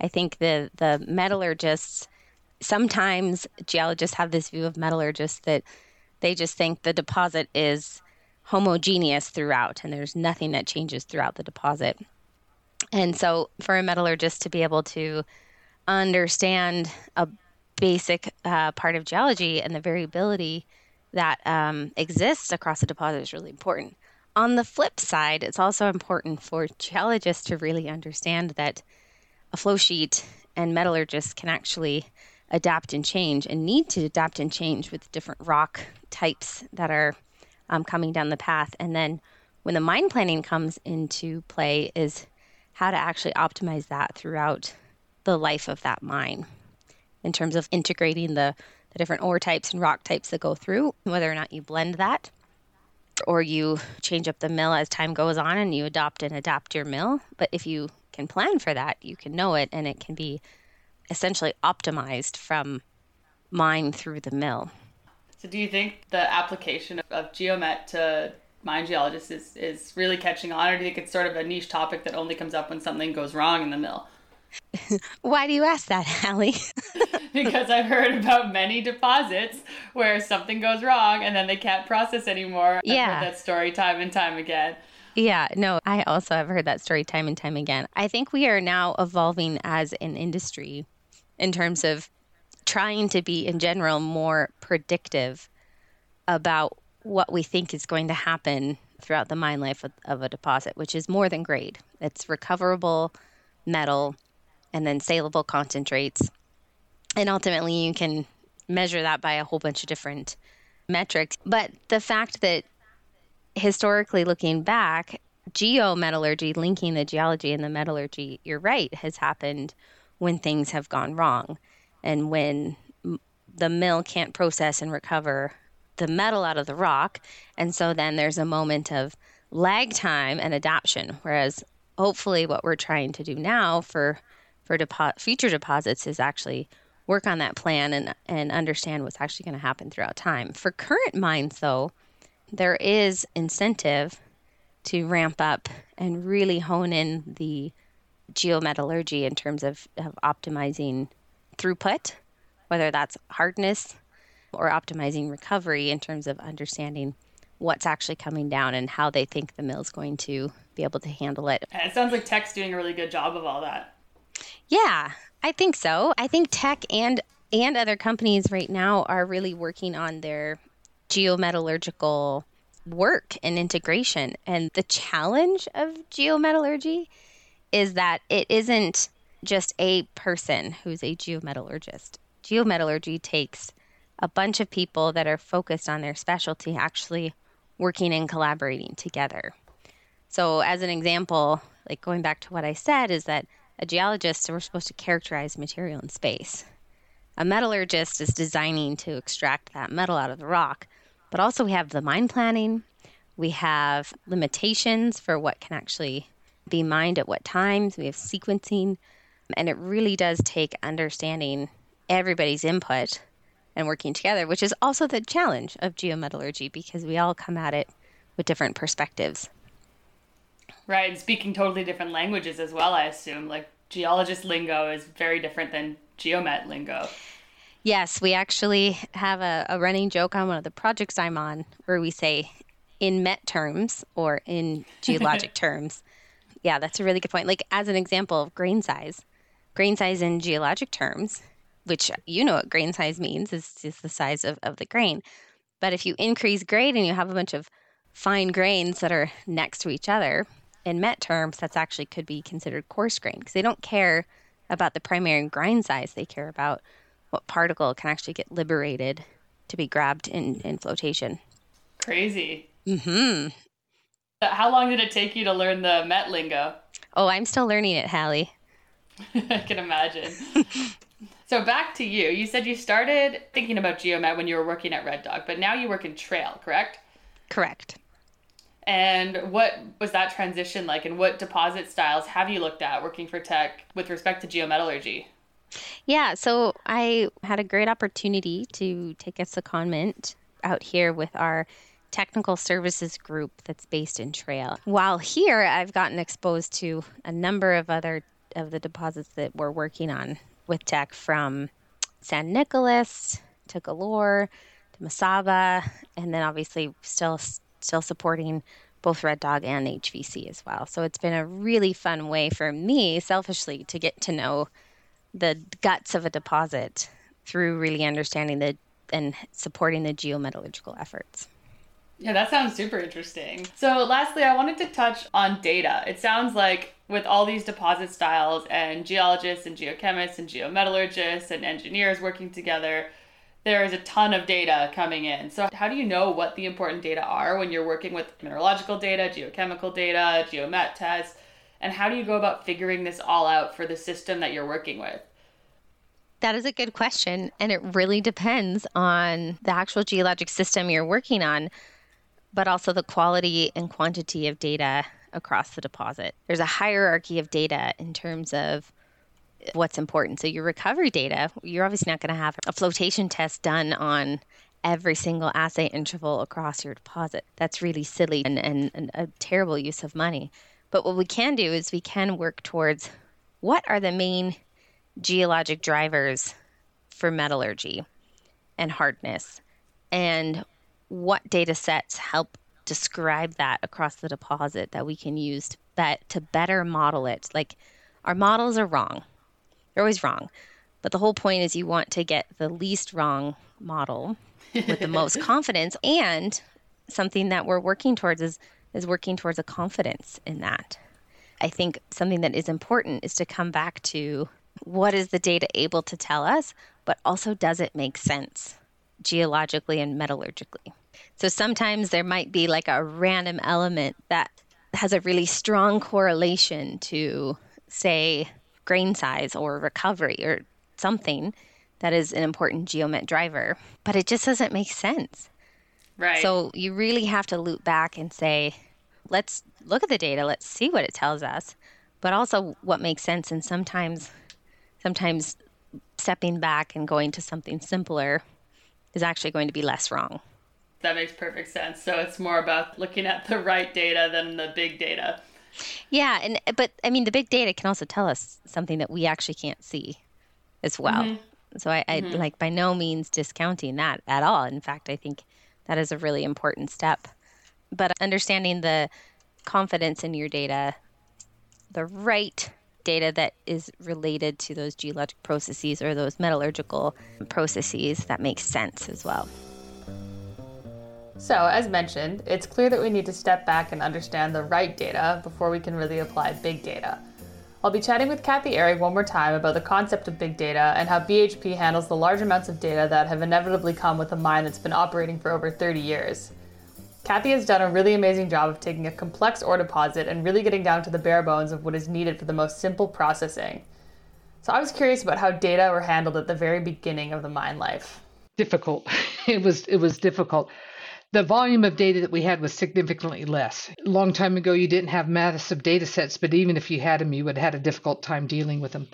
I think the, the metallurgists, sometimes geologists have this view of metallurgists that they just think the deposit is homogeneous throughout and there's nothing that changes throughout the deposit. And so for a metallurgist to be able to understand a basic uh, part of geology and the variability that um, exists across a deposit is really important. On the flip side, it's also important for geologists to really understand that a flow sheet, and metallurgists can actually adapt and change and need to adapt and change with different rock types that are um, coming down the path. And then when the mine planning comes into play, is how to actually optimize that throughout the life of that mine in terms of integrating the, the different ore types and rock types that go through, whether or not you blend that or you change up the mill as time goes on and you adopt and adapt your mill. But if you can plan for that, you can know it and it can be essentially optimized from mine through the mill. So, do you think the application of geomet to mine geologists is, is really catching on, or do you think it's sort of a niche topic that only comes up when something goes wrong in the mill? Why do you ask that, Hallie? because I've heard about many deposits where something goes wrong and then they can't process anymore. Yeah. I've heard that story time and time again. Yeah, no, I also have heard that story time and time again. I think we are now evolving as an industry in terms of trying to be, in general, more predictive about what we think is going to happen throughout the mine life of, of a deposit, which is more than grade. It's recoverable metal and then saleable concentrates. And ultimately, you can measure that by a whole bunch of different metrics. But the fact that historically looking back, geometallurgy, linking the geology and the metallurgy, you're right, has happened when things have gone wrong and when the mill can't process and recover the metal out of the rock. And so then there's a moment of lag time and adoption. Whereas hopefully what we're trying to do now for for depo- future deposits is actually work on that plan and and understand what's actually going to happen throughout time. For current mines though, there is incentive to ramp up and really hone in the geometallurgy in terms of, of optimizing throughput, whether that's hardness or optimizing recovery in terms of understanding what's actually coming down and how they think the mill's going to be able to handle it. it sounds like Teck's doing a really good job of all that. Yeah, I think so. I think tech and and other companies right now are really working on their geometallurgical work and integration. And the challenge of geometallurgy is that it isn't just a person who's a geometallurgist. Geometallurgy takes a bunch of people that are focused on their specialty actually working and collaborating together. So, as an example, like going back to what I said, is that a geologist, we're supposed to characterize material in space. A metallurgist is designing to extract that metal out of the rock. But also, we have the mine planning, we have limitations for what can actually be mined at what times, we have sequencing, and it really does take understanding everybody's input and working together, which is also the challenge of geometallurgy because we all come at it with different perspectives. Right, and speaking totally different languages as well, I assume. Like geologist lingo is very different than geomet lingo. Yes, we actually have a, a running joke on one of the projects I'm on where we say in met terms or in geologic terms. Yeah, that's a really good point. Like as an example of grain size, grain size in geologic terms, which you know what grain size means is, is the size of, of the grain. But if you increase grade and you have a bunch of fine grains that are next to each other, in met terms, that's actually could be considered coarse grain because they don't care about the primary grind size. They care about what particle can actually get liberated to be grabbed in, in flotation. Crazy. Mm-hmm. How long did it take you to learn the Met lingo? Oh, I'm still learning it, Hallie. I can imagine. so back to you. You said you started thinking about geomet when you were working at Red Dog, but now you work in Trail, correct? Correct. And what was that transition like, and what deposit styles have you looked at working for Teck with respect to geometallurgy? Yeah, so I had a great opportunity to take a secondment out here with our technical services group that's based in Trail. While here, I've gotten exposed to a number of other of the deposits that we're working on with Teck from San Nicolas to Galore to Mesaba, and then obviously still still supporting both Red Dog and HVC as well. So it's been a really fun way for me, selfishly, to get to know the guts of a deposit through really understanding the and supporting the geometallurgical efforts. Yeah, that sounds super interesting. So, lastly, I wanted to touch on data. It sounds like with all these deposit styles and geologists and geochemists and geometallurgists and engineers working together, there is a ton of data coming in. So, how do you know what the important data are when you're working with mineralogical data, geochemical data, geomet tests? And how do you go about figuring this all out for the system that you're working with? That is a good question. And it really depends on the actual geologic system you're working on, but also the quality and quantity of data across the deposit. There's a hierarchy of data in terms of what's important. So, your recovery data, you're obviously not going to have a flotation test done on every single assay interval across your deposit. That's really silly and, and, and a terrible use of money. But what we can do is we can work towards what are the main geologic drivers for metallurgy and hardness, and what data sets help describe that across the deposit that we can use to, bet, to better model it. Like our models are wrong, they're always wrong. But the whole point is you want to get the least wrong model with the most confidence and something that we're working towards is is working towards a confidence in that. I think something that is important is to come back to what is the data able to tell us, but also does it make sense geologically and metallurgically? So sometimes there might be like a random element that has a really strong correlation to, say, grain size or recovery or something that is an important geomet driver, but it just doesn't make sense. Right. So you really have to loop back and say, let's look at the data, let's see what it tells us, but also what makes sense. And sometimes, sometimes stepping back and going to something simpler is actually going to be less wrong. That makes perfect sense. So it's more about looking at the right data than the big data. Yeah, and but I mean the big data can also tell us something that we actually can't see as well. Mm-hmm. So I, I mm-hmm. like by no means discounting that at all. In fact, I think that is a really important step. But understanding the confidence in your data, the right data that is related to those geologic processes or those metallurgical processes, that makes sense as well. So, as mentioned, it's clear that we need to step back and understand the right data before we can really apply big data. I'll be chatting with Kathy Ehrig one more time about the concept of big data and how BHP handles the large amounts of data that have inevitably come with a mine that's been operating for over 30 years. Kathy has done a really amazing job of taking a complex ore deposit and really getting down to the bare bones of what is needed for the most simple processing. So I was curious about how data were handled at the very beginning of the mine life. Difficult. It was it was difficult the volume of data that we had was significantly less. A long time ago, you didn't have massive data sets, but even if you had them, you would have had a difficult time dealing with them.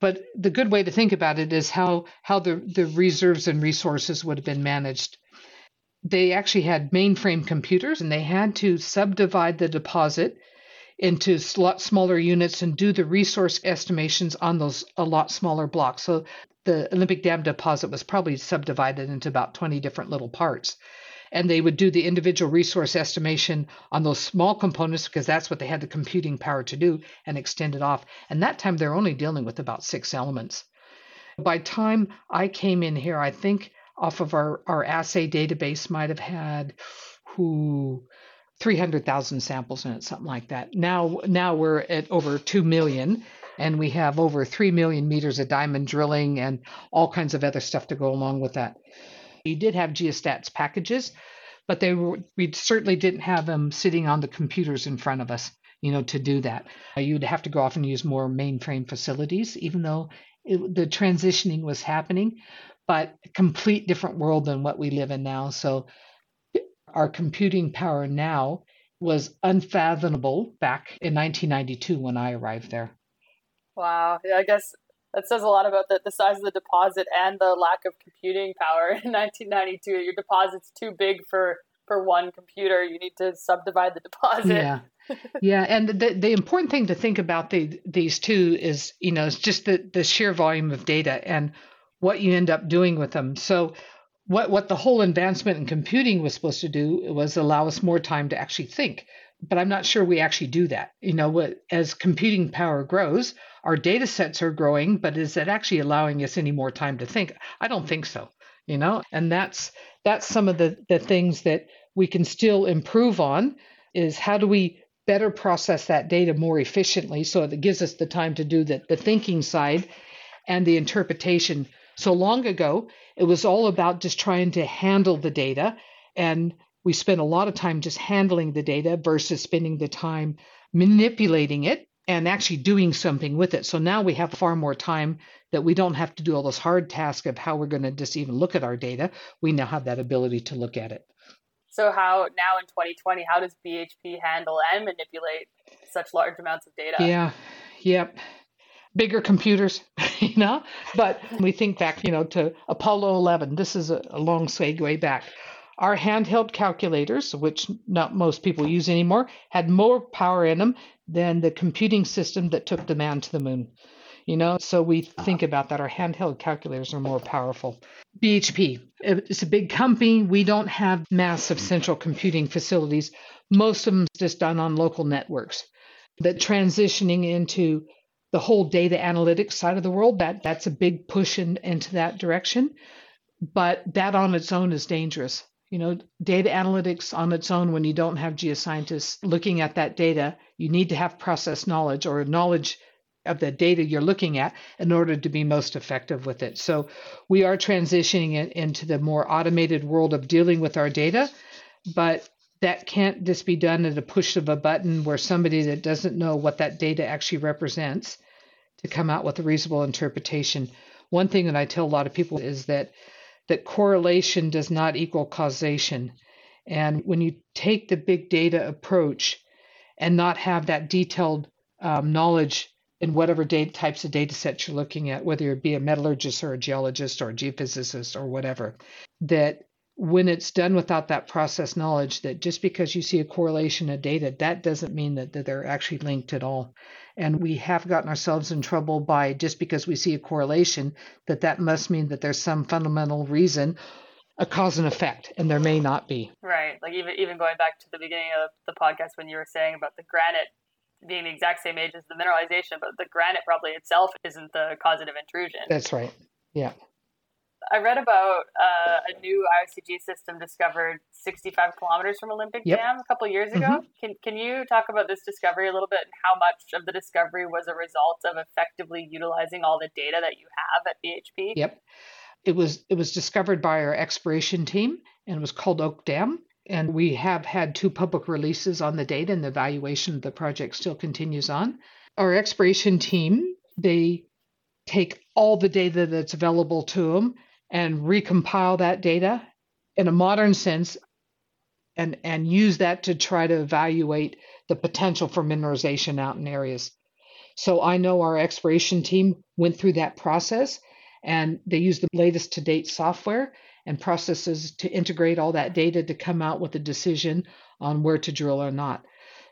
But the good way to think about it is how, how the, the reserves and resources would have been managed. They actually had mainframe computers and they had to subdivide the deposit into a lot smaller units and do the resource estimations on those a lot smaller blocks. So the Olympic Dam deposit was probably subdivided into about 20 different little parts and they would do the individual resource estimation on those small components because that's what they had the computing power to do and extend it off. And that time they're only dealing with about six elements. By time I came in here, I think off of our, our assay database might have had who 300,000 samples in it, something like that. Now, now we're at over 2 million and we have over 3 million meters of diamond drilling and all kinds of other stuff to go along with that. You did have geostats packages, but they were, we certainly didn't have them sitting on the computers in front of us, you know, to do that. Uh, you'd have to go off and use more mainframe facilities, even though it, the transitioning was happening, but a complete different world than what we live in now. So our computing power now was unfathomable back in 1992 when I arrived there. Wow. I guess that says a lot about the, the size of the deposit and the lack of computing power in 1992. Your deposit's too big for for one computer. You need to subdivide the deposit. Yeah. yeah, and the the important thing to think about the, these two is you know it's just the the sheer volume of data and what you end up doing with them. So what what the whole advancement in computing was supposed to do was allow us more time to actually think. But I'm not sure we actually do that. You know, as computing power grows, our data sets are growing, but is it actually allowing us any more time to think? I don't think so, you know, and that's that's some of the, the things that we can still improve on is how do we better process that data more efficiently so it gives us the time to do the, the thinking side and the interpretation. So long ago, it was all about just trying to handle the data. And we spent a lot of time just handling the data versus spending the time manipulating it and actually doing something with it. So now we have far more time that we don't have to do all this hard task of how we're going to just even look at our data. We now have that ability to look at it. So how now in 2020, how does BHP handle and manipulate such large amounts of data? Yeah, yep. Bigger computers, you know. But we think back, you know, to Apollo 11. This is a, a long segue back. Our handheld calculators, which not most people use anymore, had more power in them than the computing system that took the man to the moon. You know, so we think about that. Our handheld calculators are more powerful. BHP, it's a big company. We don't have massive central computing facilities. Most of them just done on local networks. That transitioning into the whole data analytics side of the world, that that's a big push in, into that direction. But that on its own is dangerous. You know, data analytics on its own, when you don't have geoscientists looking at that data, you need to have process knowledge or knowledge of the data you're looking at in order to be most effective with it. So we are transitioning it into the more automated world of dealing with our data, but that can't just be done at a push of a button where somebody that doesn't know what that data actually represents to come out with a reasonable interpretation. One thing that I tell a lot of people is that that correlation does not equal causation. And when you take the big data approach and not have that detailed um, knowledge in whatever data types of data sets you're looking at, whether it be a metallurgist or a geologist or a geophysicist or whatever, that when it's done without that process knowledge, that just because you see a correlation of data, that doesn't mean that, that they're actually linked at all. And we have gotten ourselves in trouble by just because we see a correlation, that that must mean that there's some fundamental reason a cause and effect, and there may not be. Right. Like even even going back to the beginning of the podcast when you were saying about the granite being the exact same age as the mineralization, but the granite probably itself isn't the causative intrusion. That's right. Yeah. I read about uh, a new IOCG system discovered 65 kilometers from Olympic yep. Dam a couple years ago. Mm-hmm. Can can you talk about this discovery a little bit and how much of the discovery was a result of effectively utilizing all the data that you have at BHP? Yep. It was it was discovered by our exploration team and it was called Oak Dam. And we have had two public releases on the data, and the evaluation of the project still continues on. Our exploration team, they take all the data that's available to them and recompile that data in a modern sense and, and use that to try to evaluate the potential for mineralization out in areas. So I know our exploration team went through that process and they used the latest to date software and processes to integrate all that data to come out with a decision on where to drill or not.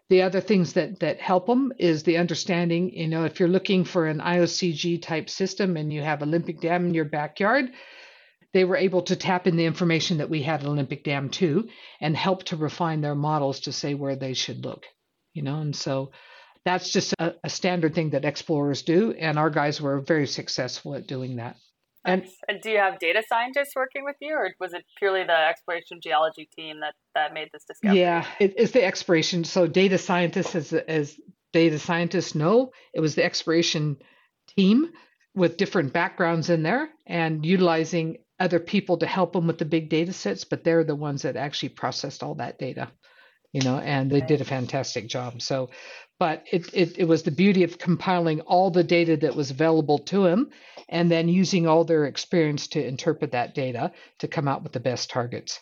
The other things that that help them is the understanding, you know, if you're looking for an IOCG type system and you have Olympic Dam in your backyard, they were able to tap in the information that we had at Olympic Dam too and help to refine their models to say where they should look. You know, and so that's just a, a standard thing that explorers do, and our guys were very successful at doing that. Um, and, and, do you have data scientists working with you, or was it purely the exploration geology team that, that made this discovery? Yeah, it, it's the exploration. So data scientists, as, as data scientists know, it was the exploration team with different backgrounds in there and utilizing other people to help them with the big data sets, but they're the ones that actually processed all that data, you know, and they did a fantastic job. So, but it, it, it was the beauty of compiling all the data that was available to him and then using all their experience to interpret that data to come out with the best targets.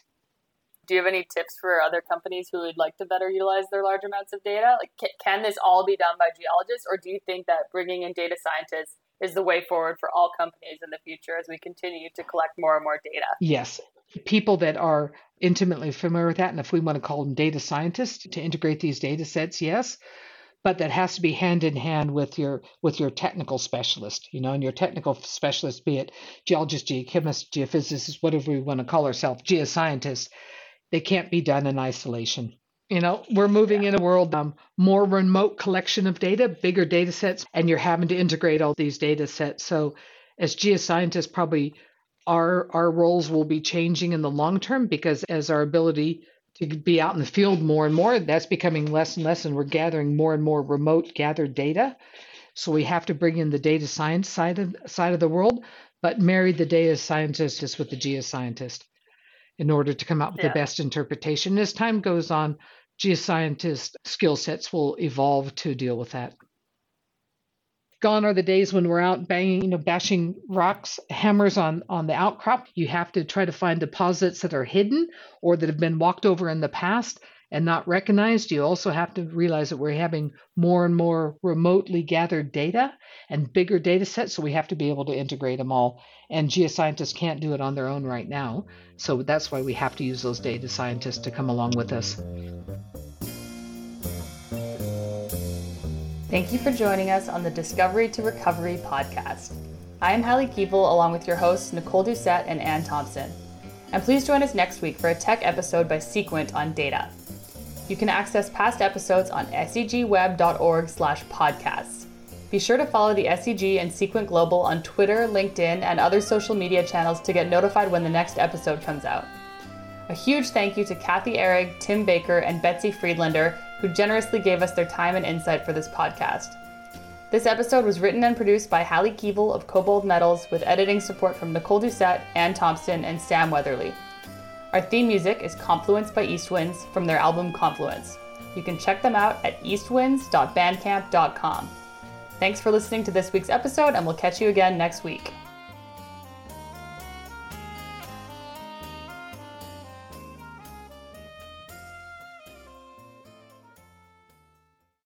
Do you have any tips for other companies who would like to better utilize their large amounts of data? Like, can this all be done by geologists, or do you think that bringing in data scientists is the way forward for all companies in the future as we continue to collect more and more data? Yes. People that are intimately familiar with that, and if we want to call them data scientists to integrate these data sets, yes but that has to be hand in hand with your with your technical specialist you know and your technical specialist be it geologist geochemist geophysicist whatever we want to call ourselves geoscientist they can't be done in isolation you know we're moving yeah. in a world um, more remote collection of data bigger data sets and you're having to integrate all these data sets so as geoscientists probably our our roles will be changing in the long term because as our ability to be out in the field more and more. That's becoming less and less, and we're gathering more and more remote gathered data. So we have to bring in the data science side of side of the world, but marry the data scientist just with the geoscientist in order to come up with yeah. the best interpretation. As time goes on, geoscientist skill sets will evolve to deal with that. Gone are the days when we're out banging, you know, bashing rocks, hammers on on the outcrop. You have to try to find deposits that are hidden or that have been walked over in the past and not recognized. You also have to realize that we're having more and more remotely gathered data and bigger data sets, so we have to be able to integrate them all. And geoscientists can't do it on their own right now. So that's why we have to use those data scientists to come along with us. Thank you for joining us on the Discovery to Recovery podcast. I am Hallie Keeble along with your hosts Nicole Doucette and Ann Thompson. And please join us next week for a tech episode by Seequent on data. You can access past episodes on segweb.org slash podcasts. Be sure to follow the SEG and Seequent Global on Twitter, LinkedIn, and other social media channels to get notified when the next episode comes out. A huge thank you to Kathy Ehrig, Tim Baker, and Betsy Friedlander, who generously gave us their time and insight for this podcast. This episode was written and produced by Hallie Keeble of KoBold Metals with editing support from Nicole Doucette, Ann Thompson, and Sam Weatherly. Our theme music is Confluence by Eastwinds from their album Confluence. You can check them out at eastwinds.bandcamp.com. Thanks for listening to this week's episode, and we'll catch you again next week.